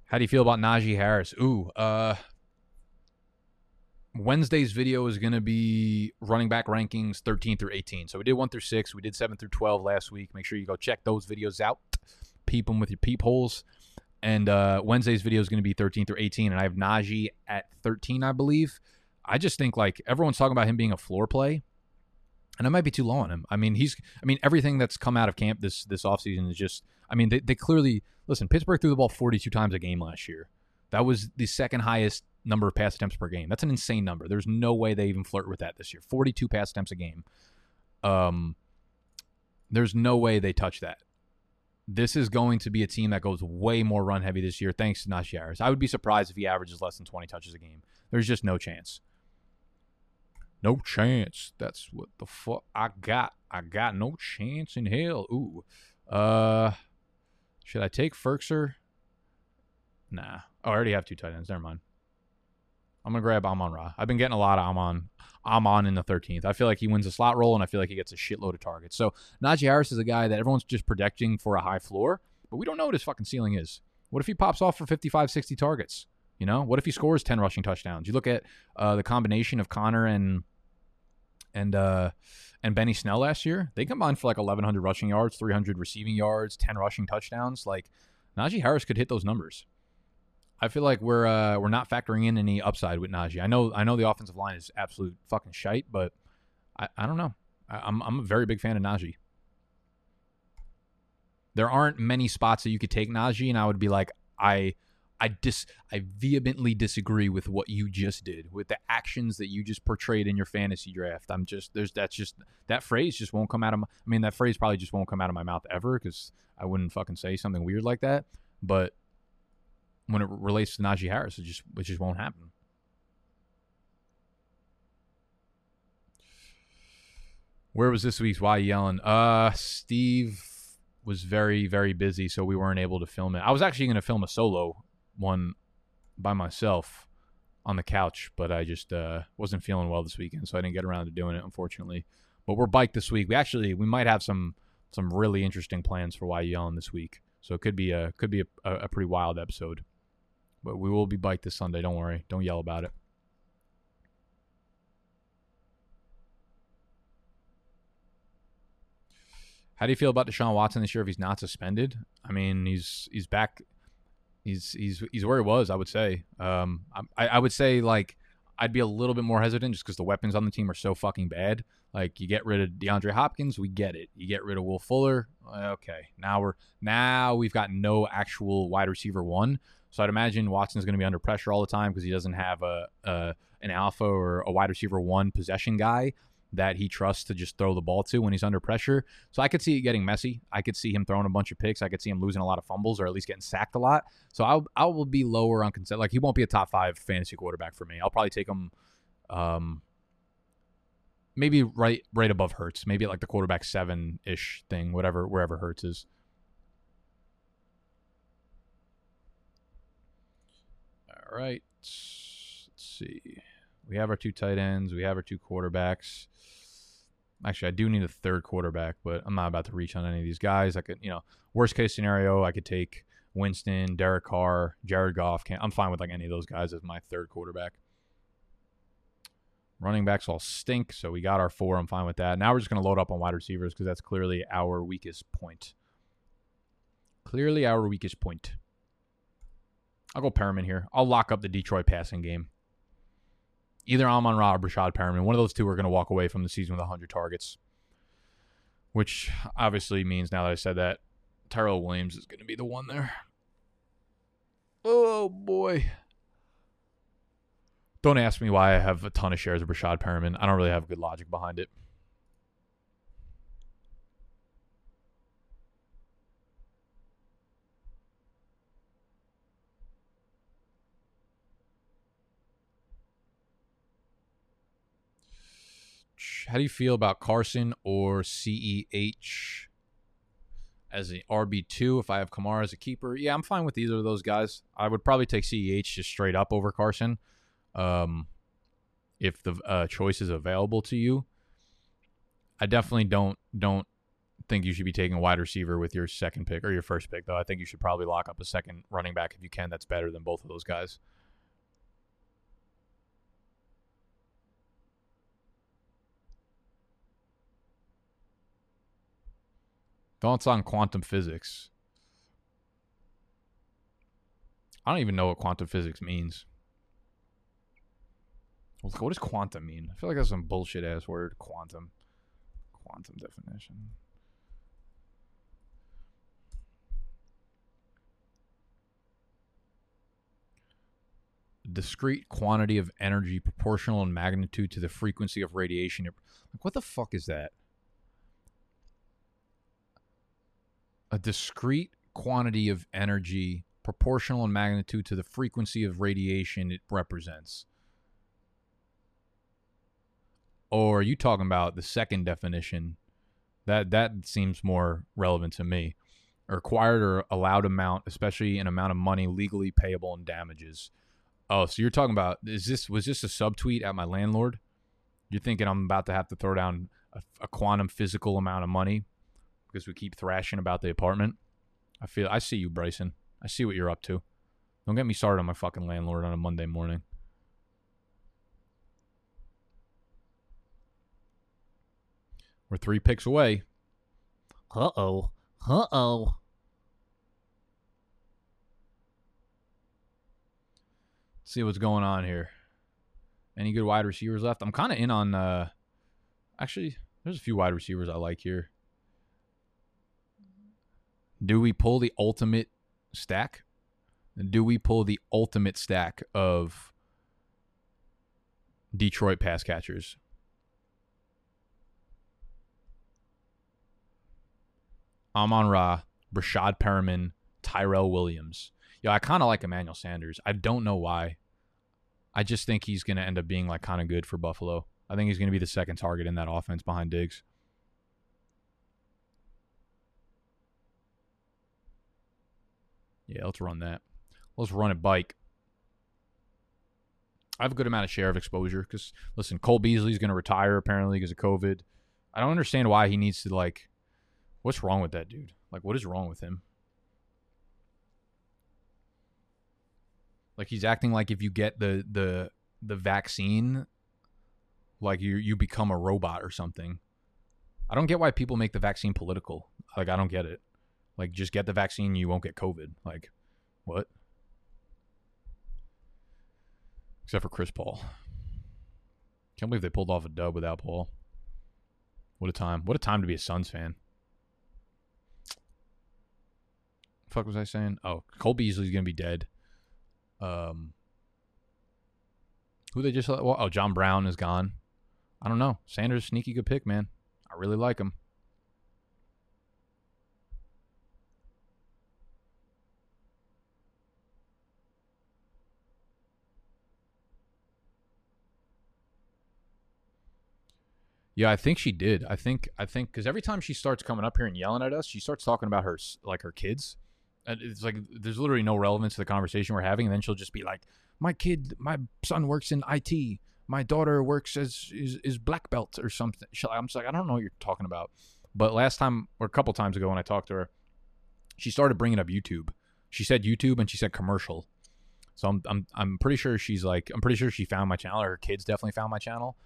How do you feel about Najee Harris? Ooh, uh, Wednesday's video is going to be running back rankings 13 through 18. So we did 1 through 6. We did 7 through 12 last week. Make sure you go check those videos out. Peep them with your peepholes. And uh, Wednesday's video is going to be 13 through 18. And I have Najee at 13, I believe. I just think like everyone's talking about him being a floor play. And I might be too low on him. I mean, he's I mean, everything that's come out of camp this this offseason is just I mean, they, they clearly listen, Pittsburgh threw the ball 42 times a game last year. That was the second highest number of pass attempts per game. That's an insane number. There's no way they even flirt with that this year. 42 pass attempts a game. Um, there's no way they touch that. This is going to be a team that goes way more run heavy this year, thanks to Najee Harris. I would be surprised if he averages less than 20 touches a game. There's just no chance. No chance. That's what the fuck I got. I got no chance in hell. Ooh. Uh, should I take Firkser? Nah. Oh, I already have two tight ends. Never mind. I'm gonna grab Amon Ra. I've been getting a lot of Amon Amon in the 13th. I feel like he wins a slot role, and I feel like he gets a shitload of targets. So Najee Harris is a guy that everyone's just projecting for a high floor, but we don't know what his fucking ceiling is. What if he pops off for 55, 60 targets? You know, what if he scores 10 rushing touchdowns? You look at uh, the combination of Conner and and uh, and Benny Snell last year. They combined for like 1,100 rushing yards, 300 receiving yards, 10 rushing touchdowns. Like Najee Harris could hit those numbers. I feel like we're uh, we're not factoring in any upside with Najee. I know I know the offensive line is absolute fucking shite, but I, I don't know. I, I'm I'm a very big fan of Najee. There aren't many spots that you could take Najee, and I would be like, I I dis I vehemently disagree with what you just did with the actions that you just portrayed in your fantasy draft. I'm just there's that's just that phrase just won't come out of my I mean that phrase probably just won't come out of my mouth ever because I wouldn't fucking say something weird like that. But when it relates to Najee Harris, it just it just won't happen. Where was this week's Why Yelling? Uh, Steve was very very busy, so we weren't able to film it. I was actually going to film a solo one by myself. on the couch, but I just uh, wasn't feeling well this weekend, so I didn't get around to doing it, unfortunately. But we're biked this week. We actually we might have some some really interesting plans for Why Yelling this week, so it could be a could be a, a pretty wild episode. But we will be biked this Sunday. Don't worry. Don't yell about it. How do you feel about Deshaun Watson this year if he's not suspended? I mean, he's he's back. He's he's he's where he was. I would say. Um, I I would say like I'd be a little bit more hesitant just because the weapons on the team are so fucking bad. Like you get rid of DeAndre Hopkins, we get it. You get rid of Will Fuller, okay. Now we're now we've got no actual wide receiver one. So I'd imagine Watson's going to be under pressure all the time because he doesn't have a, a an alpha or a wide receiver one possession guy that he trusts to just throw the ball to when he's under pressure. So I could see it getting messy. I could see him throwing a bunch of picks. I could see him losing a lot of fumbles or at least getting sacked a lot. So I'll, I will be lower on consent. Like he won't be a top five fantasy quarterback for me. I'll probably take him, um, maybe right right above Hurts. Maybe like the quarterback seven ish thing, whatever wherever Hurts is. Right. Let's see. We have our two tight ends. We have our two quarterbacks. Actually, I do need a third quarterback, but I'm not about to reach on any of these guys. I could, you know, worst case scenario, I could take Winston, Derek Carr, Jared Goff. Can't, I'm fine with like any of those guys as my third quarterback. Running backs all stink, so we got our four. I'm fine with that. Now we're just going to load up on wide receivers because that's clearly our weakest point. Clearly our weakest point. I'll go Perriman here. I'll lock up the Detroit passing game either Amon Ra or Breshad Perriman. One of those two are going to walk away from the season with 100 targets, which obviously means now that I said that, Tyrell Williams is going to be the one there. Oh boy. Don't ask me why I have a ton of shares of Breshad Perriman. I don't really have good logic behind it. How do you feel about Carson or CEH as an RB2 if I have Kamara as a keeper? Yeah, I'm fine with either of those guys. I would probably take CEH just straight up over Carson um, if the uh, choice is available to you. I definitely don't don't think you should be taking a wide receiver with your second pick or your first pick, though. I think you should probably lock up a second running back if you can. That's better than both of those guys. Thoughts on quantum physics? I don't even know what quantum physics means. What does quantum mean? I feel like that's some bullshit ass word. Quantum. Quantum definition. discrete quantity of energy proportional in magnitude to the frequency of radiation. Like, what the fuck is that? A discrete quantity of energy proportional in magnitude to the frequency of radiation it represents. Or are you talking about the second definition? That that seems more relevant to me. A required or allowed amount, especially an amount of money legally payable in damages. Oh, so you're talking about is this was this a subtweet at my landlord? You're thinking I'm about to have to throw down a, a quantum physical amount of money because we keep thrashing about the apartment. I feel I see you, Bryson. I see what you're up to. Don't get me started on my fucking landlord on a Monday morning. We're three picks away. Uh oh. Uh oh. See what's going on here. Any good wide receivers left? I'm kind of in on. uh Actually, there's a few wide receivers I like here. Do we pull the ultimate stack? Do we pull the ultimate stack of Detroit pass catchers? Amon Ra, Breshad Perriman, Tyrell Williams. Yo, I kind of like Emmanuel Sanders. I don't know why. I just think he's going to end up being like kind of good for Buffalo. I think he's going to be the second target in that offense behind Diggs. Yeah, let's run that. Let's run a bike. I have a good amount of share of exposure because listen, Cole Beasley's going to retire apparently because of COVID. I don't understand why he needs to like. What's wrong with that dude? Like, what is wrong with him? Like he's acting like if you get the the the vaccine, like you you become a robot or something. I don't get why people make the vaccine political. Like I don't get it. Like just get the vaccine, you won't get COVID. Like what? Except for Chris Paul. Can't believe they pulled off a dub without Paul. What a time. What a time to be a Suns fan. fuck was I saying? Oh, Cole Beasley's gonna be dead. Um, who they just let? Well, oh, John Brown is gone. I don't know. Sanders, sneaky good pick, man. I really like him. Yeah, I think she did. I think I think because every time she starts coming up here and yelling at us, she starts talking about her like her kids. And it's like there's literally no relevance to the conversation we're having. And then she'll just be like, "My kid, my son works in IT. My daughter works as is, is black belt or something." I'm just like, I don't know what you're talking about. But last time or a couple times ago when I talked to her, she started bringing up YouTube. She said YouTube and she said commercial. So I'm I'm I'm pretty sure she's like I'm pretty sure she found my channel. Or her kids definitely found my channel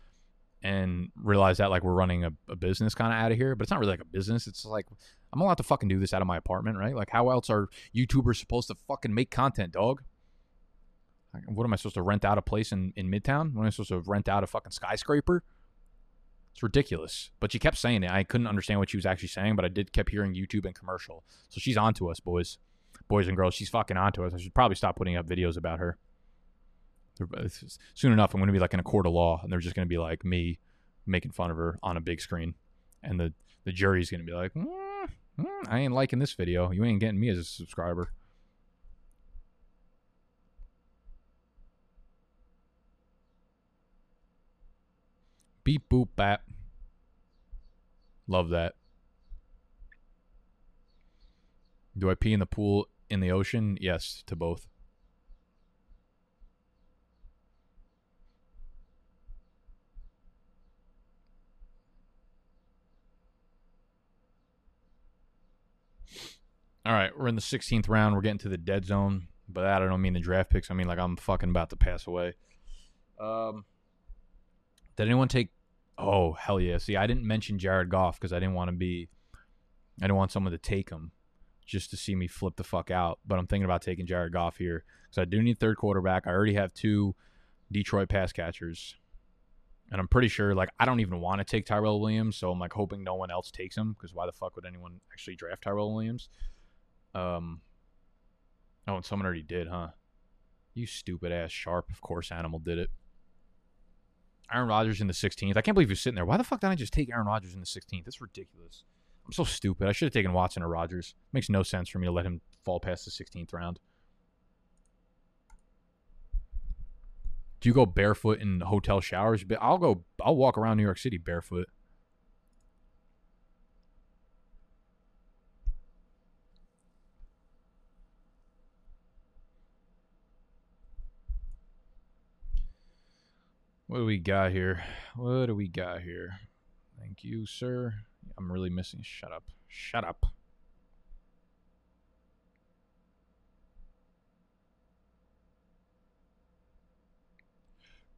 and realize that like we're running a, a business kind of out of here, but it's not really like a business. It's like I'm allowed to fucking do this out of my apartment, right? Like how else are YouTubers supposed to fucking make content, dog? what am I supposed to rent out a place in, in Midtown? What am I supposed to rent out a fucking skyscraper? It's ridiculous. But she kept saying it. I couldn't understand what she was actually saying, but I did kept hearing YouTube and commercial. So she's on to us, boys. Boys and girls. She's fucking on to us. I should probably stop putting up videos about her soon enough, I'm going to be like in a court of law, and they're just going to be like me making fun of her on a big screen, and the the jury's going to be like, mm, mm, I ain't liking this video. You ain't getting me as a subscriber. Beep boop bap. Love that. Do I pee in the pool in the ocean? Yes, to both. All right, we're in the 16th round. We're getting to the dead zone, but I don't mean the draft picks. I mean like I'm fucking about to pass away. Um, did anyone take? Oh hell yeah! See, I didn't mention Jared Goff because I didn't want to be. I didn't want someone to take him, just to see me flip the fuck out. But I'm thinking about taking Jared Goff here because I do need third quarterback. I already have two Detroit pass catchers, and I'm pretty sure like I don't even want to take Tyrell Williams, so I'm like hoping no one else takes him because why the fuck would anyone actually draft Tyrell Williams? Um. Oh, and someone already did, huh? You stupid ass sharp. Of course, Animal did it. Aaron Rodgers in the 16th. I can't believe you're sitting there. Why the fuck didn't I just take Aaron Rodgers in the 16th? That's ridiculous. I'm so stupid. I should have taken Watson or Rodgers. Makes no sense for me to let him fall past the 16th round. Do you go barefoot in hotel showers? I'll go. I'll walk around New York City barefoot. What do we got here? What do we got here? Thank you, sir. I'm really missing. Shut up. Shut up.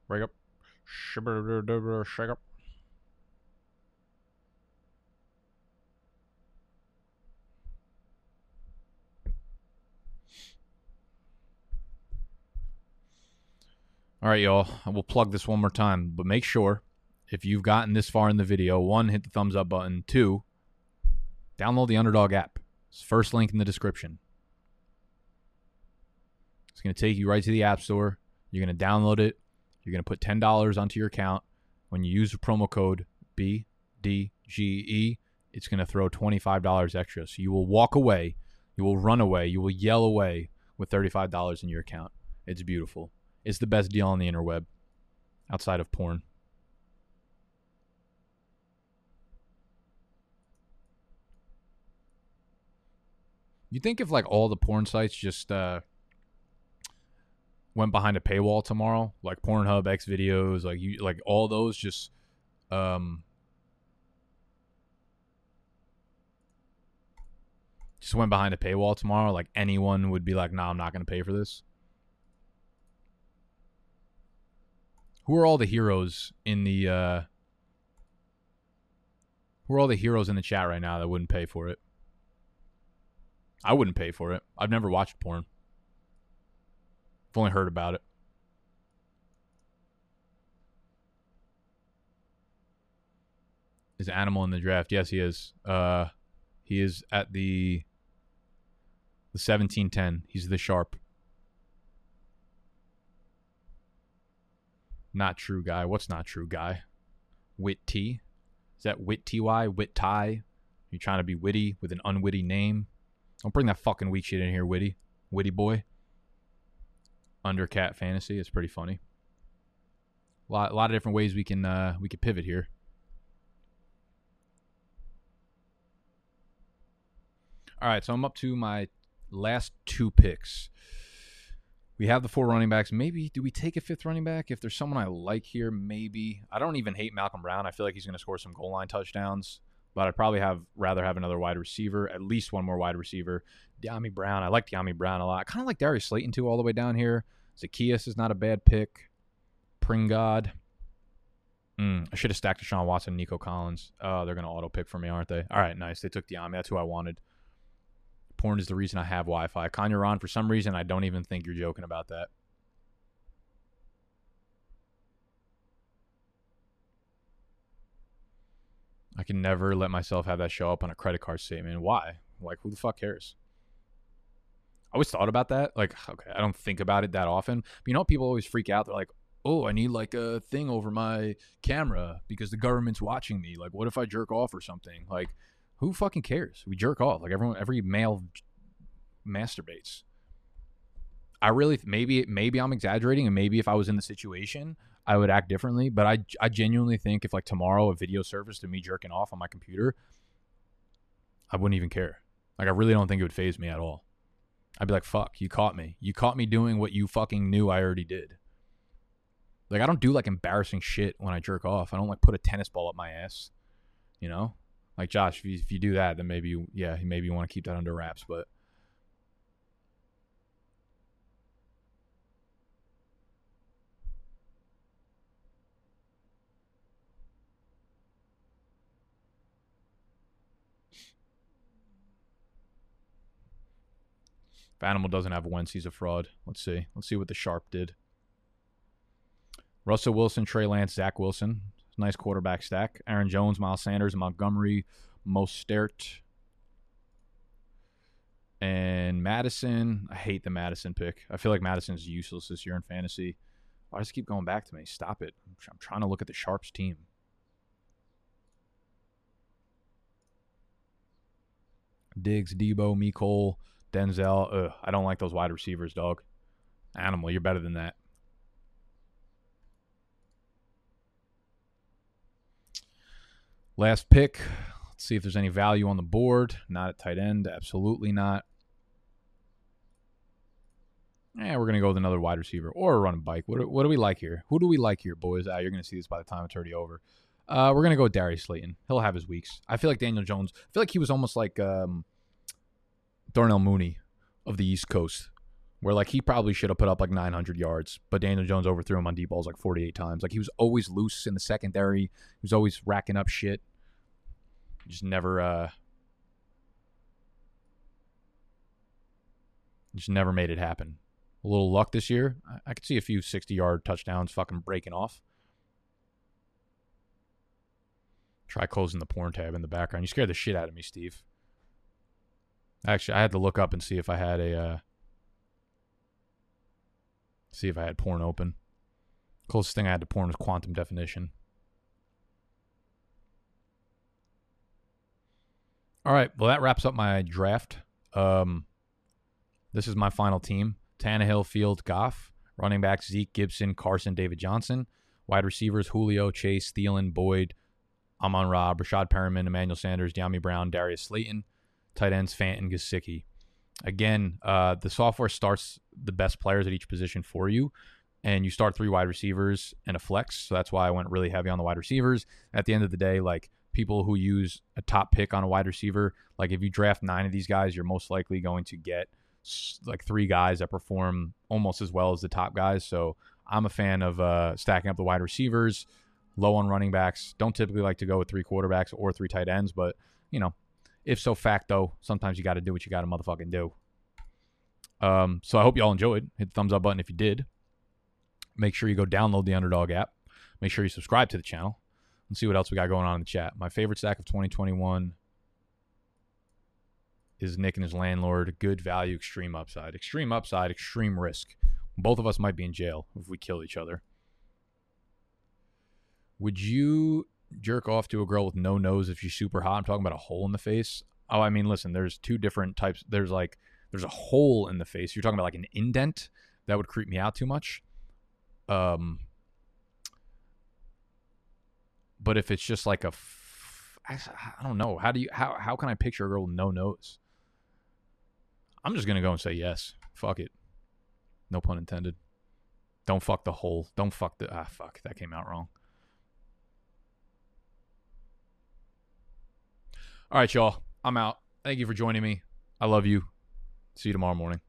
Break up. Shake up. All right, y'all. I will plug this one more time, but make sure if you've gotten this far in the video, one, hit the thumbs up button. Two, download the Underdog app. It's first link in the description. It's going to take you right to the App Store. You're going to download it. You're going to put $10 onto your account. When you use the promo code BDGE, it's going to throw $25 extra. So you will walk away, you will run away, you will yell away with $35 in your account. It's beautiful is the best deal on the interweb outside of porn. You think if like all the porn sites just uh went behind a paywall tomorrow, like Pornhub, X videos, like you, like all those, just um, just went behind a paywall tomorrow, like anyone would be like, "Nah, I'm not going to pay for this." Who are all the heroes in the uh Who are all the heroes in the chat right now that wouldn't pay for it? I wouldn't pay for it. I've never watched porn. I've only heard about it. Is Animal in the draft? Yes, he is. Uh he is at the the 1710. He's the sharp. Not true guy. What's not true guy? Wit T. Is that Wit T Y? Wit Ty? You trying to be witty with an unwitty name? Don't bring that fucking weak shit in here, witty. Witty boy. Undercat fantasy. It's pretty funny. A lot, a lot of different ways we can uh, we could pivot here. All right, so I'm up to my last two picks. We have the four running backs. Maybe do we take a fifth running back if there's someone I like here? Maybe I don't even hate Malcolm Brown. I feel like he's going to score some goal line touchdowns, but I'd probably have rather have another wide receiver, at least one more wide receiver. Dyami Brown. I like Dyami Brown a lot. I kind of like Darius Slayton too, all the way down here. Zacchaeus is not a bad pick. Pringod. Mm, I should have stacked Deshaun Watson, Nico Collins. Oh, they're going to auto pick for me, aren't they? All right, nice. They took Dyami. That's who I wanted. Porn is the reason I have Wi-Fi. Kanye Ron, for some reason, I don't even think you're joking about that. I can never let myself have that show up on a credit card statement. Why? Like, who the fuck cares? I always thought about that. Like, okay, I don't think about it that often. But you know, people always freak out. They're like, oh, I need like a thing over my camera because the government's watching me. Like, what if I jerk off or something? Like, who fucking cares? We jerk off. Like everyone, every male masturbates. I really maybe maybe I'm exaggerating, and maybe if I was in the situation, I would act differently. But I I genuinely think if like tomorrow a video surfaced of me jerking off on my computer, I wouldn't even care. Like I really don't think it would phase me at all. I'd be like, "Fuck, you caught me. You caught me doing what you fucking knew I already did." Like I don't do like embarrassing shit when I jerk off. I don't like put a tennis ball up my ass. You know? Like Josh, if you, if you do that, then maybe you, yeah, maybe you want to keep that under wraps. But If Animal doesn't have Wentz, he's a fraud. Let's see. Let's see what the Sharp did. Russell Wilson, Trey Lance, Zach Wilson. Nice quarterback stack. Aaron Jones, Miles Sanders, Montgomery, Mostert, and Mattison. I hate the Mattison pick. I feel like Mattison's useless this year in fantasy. Does it keep going back to me? Stop it. I'm trying to look at the Sharps team. Diggs, Deebo, Mecole, Denzel. Ugh, I don't like those wide receivers, dog. Animal, you're better than that. Last pick. Let's see if there's any value on the board. Not at tight end. Absolutely not. Yeah, we're gonna go with another wide receiver or a running bike. What, what do we like here? Who do we like here, boys? Ah, you're gonna see this by the time it's already over. Uh, we're gonna go with Darius Slayton. He'll have his weeks. I feel like Daniel Jones. I feel like he was almost like um, Darnell Mooney of the East Coast where like he probably should have put up like 900 yards, but Daniel Jones overthrew him on deep balls like 48 times. Like he was always loose in the secondary. He was always racking up shit. Just never, uh, just never made it happen. A little luck this year. I, I could see a few 60 yard touchdowns fucking breaking off. Try closing the porn tab in the background. You scared the shit out of me, Steve. Actually, I had to look up and see if I had a. Uh, See if I had porn open. Closest thing I had to porn was quantum definition. All right. Well, that wraps up my draft. Um, this is my final team: Tannehill, Field, Goff. Running backs: Zeke, Gibson, Carson, David Johnson. Wide receivers: Julio, Chase, Thielen, Boyd, Amon Ra, Rashad Perriman, Emmanuel Sanders, Dyami Brown, Darius Slayton. Tight ends: Fant and Gesicki. again, uh, the software starts the best players at each position for you, and you start three wide receivers and a flex. So that's why I went really heavy on the wide receivers. At the end of the day, like people who use a top pick on a wide receiver, like if you draft nine of these guys, you're most likely going to get like three guys that perform almost as well as the top guys. So I'm a fan of uh, stacking up the wide receivers, low on running backs. Don't typically like to go with three quarterbacks or three tight ends, but you know, if so facto, sometimes you got to do what you got to motherfucking do. Um, so I hope you all enjoyed. Hit the thumbs up button if you did. Make sure you go download the Underdog app. Make sure you subscribe to the channel and see what else we got going on in the chat. My favorite stack of 2021 is Nick and his landlord. Good value, extreme upside. Extreme upside, extreme risk. Both of us might be in jail if we kill each other. Would you jerk off to a girl with no nose if she's super hot? I'm talking about a hole in the face. Oh, I mean, listen, there's two different types. There's like, there's a hole in the face. You're talking about like an indent. That would creep me out too much. Um, but if it's just like a, I, don't know. How do you, how, how can I picture a girl with no nose? I'm just to go and say yes. Fuck it. No pun intended. Don't fuck the hole. Don't fuck the, ah, fuck. That came out wrong. All right, y'all. I'm out. Thank you for joining me. I love you. See you tomorrow morning.